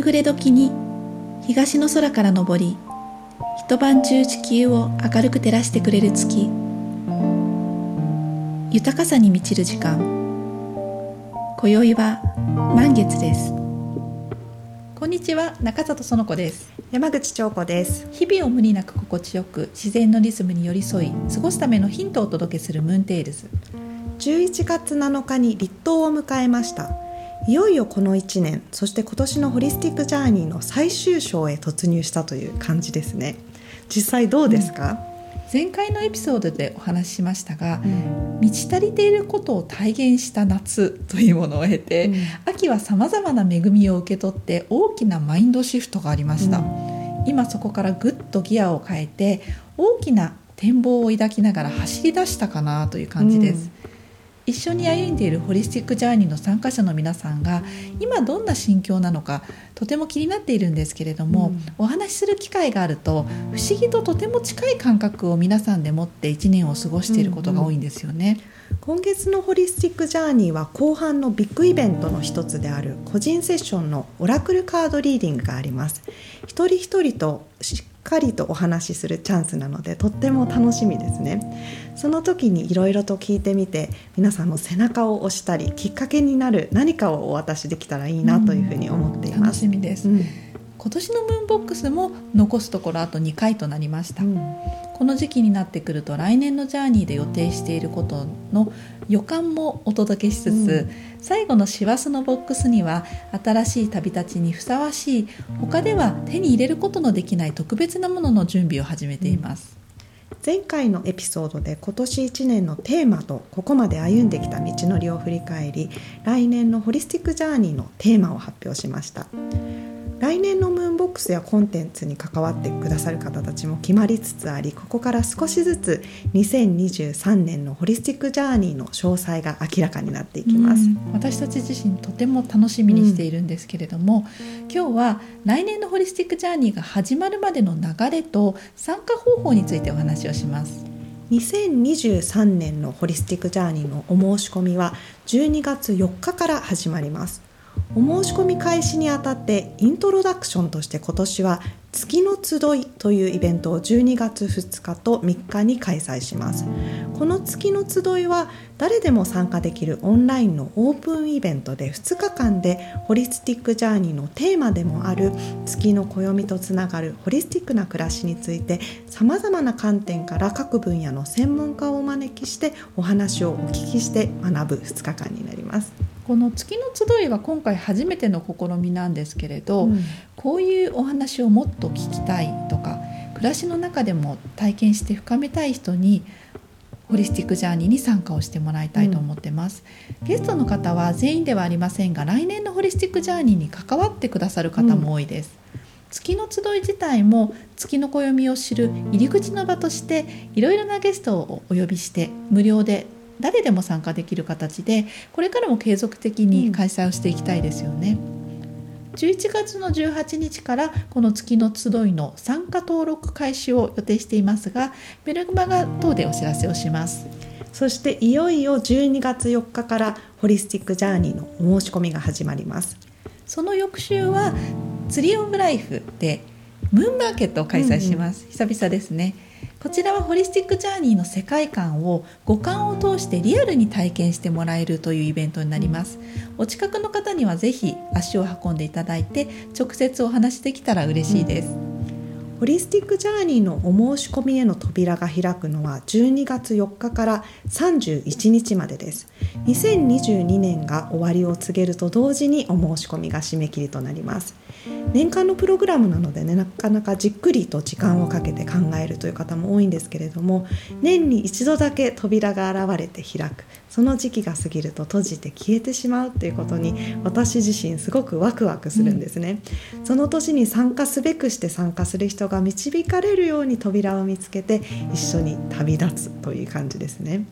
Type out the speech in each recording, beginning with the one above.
夕暮れ時に東の空から昇り一晩中地球を明るく照らしてくれる月。豊かさに満ちる時間。今宵は満月です。こんにちは中里園子です。山口彫子です。日々を無理なく心地よく自然のリズムに寄り添い過ごすためのヒントをお届けするムーンテイルズ。11月7日に立冬を迎えましたいよいよこの1年そして今年のホリスティックジャーニーの最終章へ突入したという感じですね。実際どうですか、うん。前回のエピソードでお話ししましたが、うん、満ち足りていることを体現した夏というものを経て、うん、秋はさまざまな恵みを受け取って大きなマインドシフトがありました、うん、今そこからぐっとギアを変えて大きな展望を抱きながら走り出したかなという感じです、一緒に歩んでいるホリスティックジャーニーの参加者の皆さんが今どんな心境なのかとても気になっているんですけれども、うん、お話しする機会があると不思議ととても近い感覚を皆さんで持って1年を過ごしていることが多いんですよね。うんうん今月のホリスティックジャーニーは後半のビッグイベントの一つである個人セッションのオラクルカードリーディングがあります。一人一人としっかりとお話しするチャンスなのでとっても楽しみですね。その時にいろいろと聞いてみて皆さんの背中を押したりきっかけになる何かをお渡しできたらいいなというふうに思っています、うん、楽しみです、うん。今年のムーンボックスも残すところあと2回となりました、うん、この時期になってくると来年のジャーニーで予定していることの予感もお届けしつつ、うん、最後の師走のボックスには新しい旅立ちにふさわしい他では手に入れることのできない特別なものの準備を始めています、うん、前回のエピソードで今年1年のテーマとここまで歩んできた道のりを振り返り来年のホリスティックジャーニーのテーマを発表しました来年のムーンボックスやコンテンツに関わってくださる方たちも決まりつつありここから少しずつ2023年のホリスティックジャーニーの詳細が明らかになっていきます。私たち自身とても楽しみにしているんですけれども、うん、今日は来年のホリスティックジャーニーが始まるまでの流れと参加方法についてお話をします。2023年のホリスティックジャーニーのお申し込みは12月4日から始まりますお申し込み開始にあたってイントロダクションとして今年は月の集いというイベントを12月2日と3日に開催しますこの月の集いは誰でも参加できるオンラインのオープンイベントで2日間でホリスティックジャーニーのテーマでもある月の暦とつながるホリスティックな暮らしについてさまざまな観点から各分野の専門家をお招きしてお話をお聞きして学ぶ2日間になります。この月の集いは今回初めての試みなんですけれど、うん、こういうお話をもっと聞きたいとか暮らしの中でも体験して深めたい人にホリスティックジャーニーに参加をしてもらいたいと思ってます、うん、ゲストの方は全員ではありませんが来年のホリスティックジャーニーに関わってくださる方も多いです、うん、月の集い自体も月の暦を知る入り口の場としていろいろなゲストをお呼びして無料で誰でも参加できる形でこれからも継続的に開催をしていきたいですよね。11月の18日からこの月の集いの参加登録開始を予定していますがメルマガ等でお知らせをします。そしていよいよ12月4日からホリスティックジャーニーのお申し込みが始まります。その翌週はツリーオブライフでムーンマーケットを開催します、うんうん、久々ですねこちらはホリスティックジャーニーの世界観を五感を通してリアルに体験してもらえるというイベントになります。お近くの方にはぜひ足を運んでいただいて直接お話できたら嬉しいです、うんホリスティックジャーニーのお申し込みへの扉が開くのは12月4日から31日までです。2022年が終わりを告げると同時にお申し込みが締め切りとなります。年間のプログラムなのでねなかなかじっくりと時間をかけて考えるという方も多いんですけれども年に一度だけ扉が現れて開く。その時期が過ぎると閉じて消えてしまうということに私自身すごくワクワクするんですね、うん、その年に参加すべくして参加する人が導かれるように扉を見つけて一緒に旅立つという感じですね。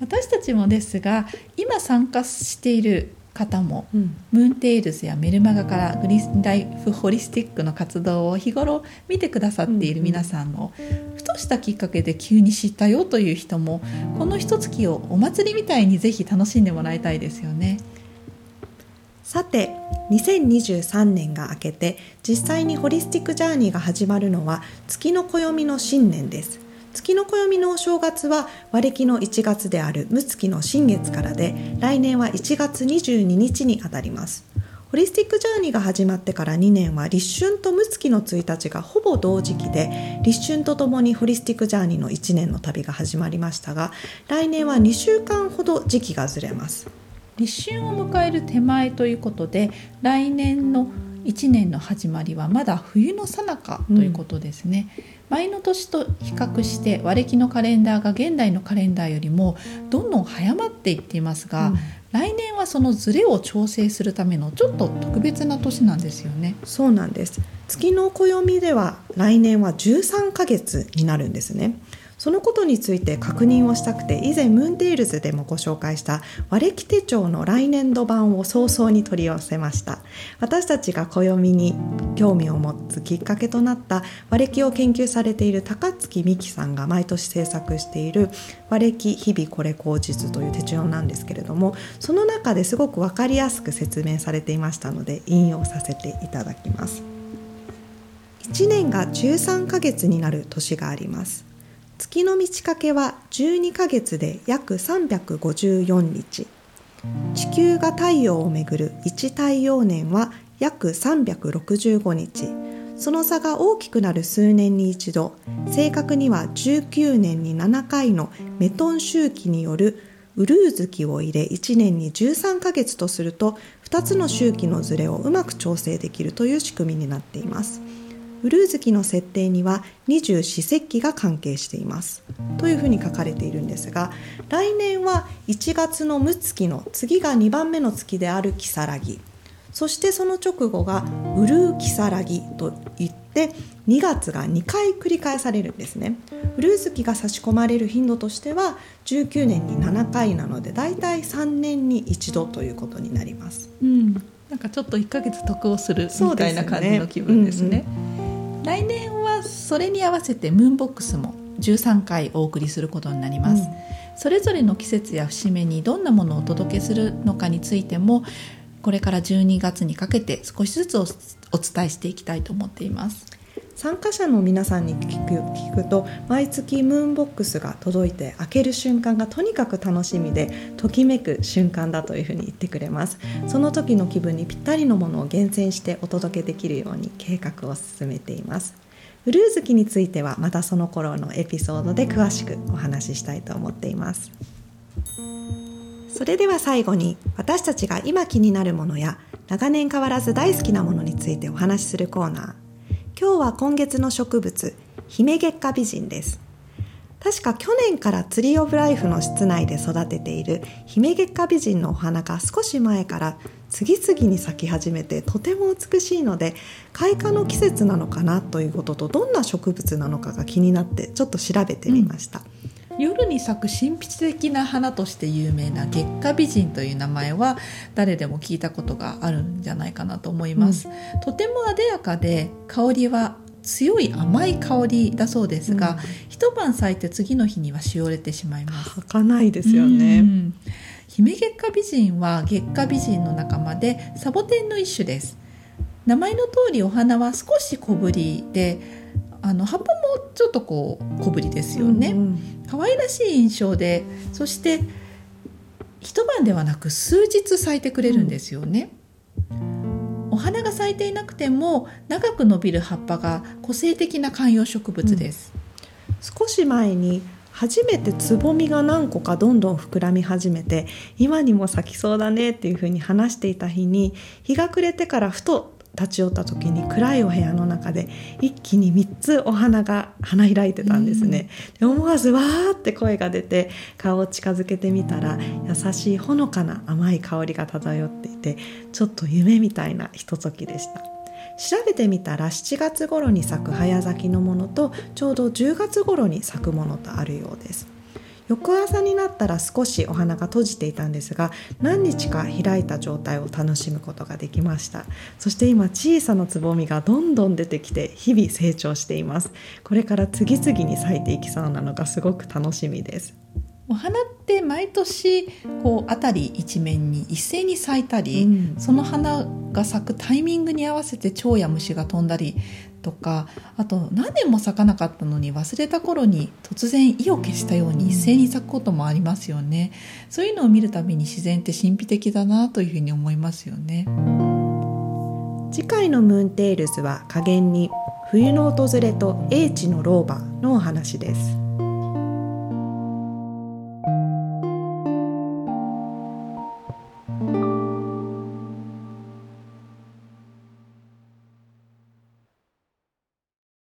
私たちもですが今参加している方も、うん、ムーンテイルズやメルマガからグリーンライフホリスティックの活動を日頃見てくださっている皆さんも、ふとしたきっかけで急に知ったよという人もこの一月をお祭りみたいにぜひ楽しんでもらいたいですよね。さて2023年が明けて実際にホリスティックジャーニーが始まるのは月の暦の新年です。月の暦のお正月は和暦の1月である六月の新月からで来年は1月22日にあたります。ホリスティックジャーニーが始まってから2年は立春と六月の1日がほぼ同時期で立春とともにホリスティックジャーニーの1年の旅が始まりましたが来年は2週間ほど時期がずれます。立春を迎える手前ということで来年の1年の始まりはまだ冬の最中ということですね、うん、前の年と比較して和暦のカレンダーが現代のカレンダーよりもどんどん早まっていっていますが、うん、来年はそのズレを調整するためのちょっと特別な年なんですよね。そうなんです。月の暦では来年は13ヶ月になるんですねそのことについて確認をしたくて以前ムーンテイルズでもご紹介した和暦手帳の来年度版を早々に取り寄せました。私たちが暦に興味を持つきっかけとなった和暦を研究されている高槻美希さんが毎年制作している和暦日々これ口実という手帳なんですけれどもその中ですごく分かりやすく説明されていましたので引用させていただきます。1年が13ヶ月になる年があります。月の満ち欠けは12ヶ月で約354日地球が太陽をめぐる1太陽年は約365日その差が大きくなる数年に一度正確には19年に7回のメトン周期によるウルー月を入れ1年に13ヶ月とすると2つの周期のずれをうまく調整できるという仕組みになっています。ブルー月の設定には二十四節気が関係しています。というふうに書かれているんですが来年は1月の六月の次が2番目の月である如月そしてその直後がウルーキサラギといって2月が2回繰り返されるんですね。ウルー月が差し込まれる頻度としては19年に7回なのでだいたい3年に一度ということになります、うん、なんかちょっと1ヶ月得をするみたいな感じの気分ですね。来年はそれに合わせてムーンボックスも13回お送りすることになります、うん、それぞれの季節や節目にどんなものをお届けするのかについてもこれから12月にかけて少しずつお伝えしていきたいと思っています参加者の皆さんに聞く聞くと毎月ムーンボックスが届いて開ける瞬間がとにかく楽しみでときめく瞬間だというふうに言ってくれます。その時の気分にぴったりのものを厳選してお届けできるように計画を進めています。ブルー月についてはまたその頃のエピソードで詳しくお話ししたいと思っています。それでは最後に私たちが今気になるものや長年変わらず大好きなものについてお話しするコーナー。今日は今月の植物姫月下美人です確か去年からツリーオブライフの室内で育てている姫月下美人のお花が少し前から次々に咲き始めてとても美しいので開花の季節なのかなということとどんな植物なのかが気になってちょっと調べてみました。うん夜に咲く神秘的な花として有名な月下美人という名前は誰でも聞いたことがあるんじゃないかなと思います、うん、とても艶やかで香りは強い甘い香りだそうですが、うん、一晩咲いて次の日にはしおれてしまいます。咲かないですよね、うん、姫月下美人は月下美人の仲間でサボテンの一種です。名前の通りお花は少し小ぶりであの葉っぱもちょっとこう小ぶりですよね、うんうん、可愛らしい印象でそして一晩ではなく数日咲いてくれるんですよね、うん、お花が咲いていなくても長く伸びる葉っぱが個性的な観葉植物です、うん、少し前に初めてつぼみが何個かどんどん膨らみ始めて今にも咲きそうだねっていうふうに話していた日に日が暮れてからふと立ち寄った時に暗いお部屋の中で一気に3つお花が花開いてたんですね、で思わずわーって声が出て顔を近づけてみたら優しいほのかな甘い香りが漂っていてちょっと夢みたいなひとときでした。調べてみたら7月頃に咲く早咲きのものとちょうど10月頃に咲くものとあるようです翌朝になったら少しお花が閉じていたんですが何日か開いた状態を楽しむことができました。そして今小さなつぼみがどんどん出てきて日々成長しています。これから次々に咲いていきそうなのがすごく楽しみです。お花って毎年こう辺り一面に一斉に咲いたり、うん。その花が咲くタイミングに合わせて蝶や虫が飛んだりとかあと何年も咲かなかったのに忘れた頃に突然意を決したように一斉に咲くこともありますよね。そういうのを見るたびに自然って神秘的だなというふうに思いますよね。次回のムーンテールズは下弦に冬の訪れと英知の老婆のお話です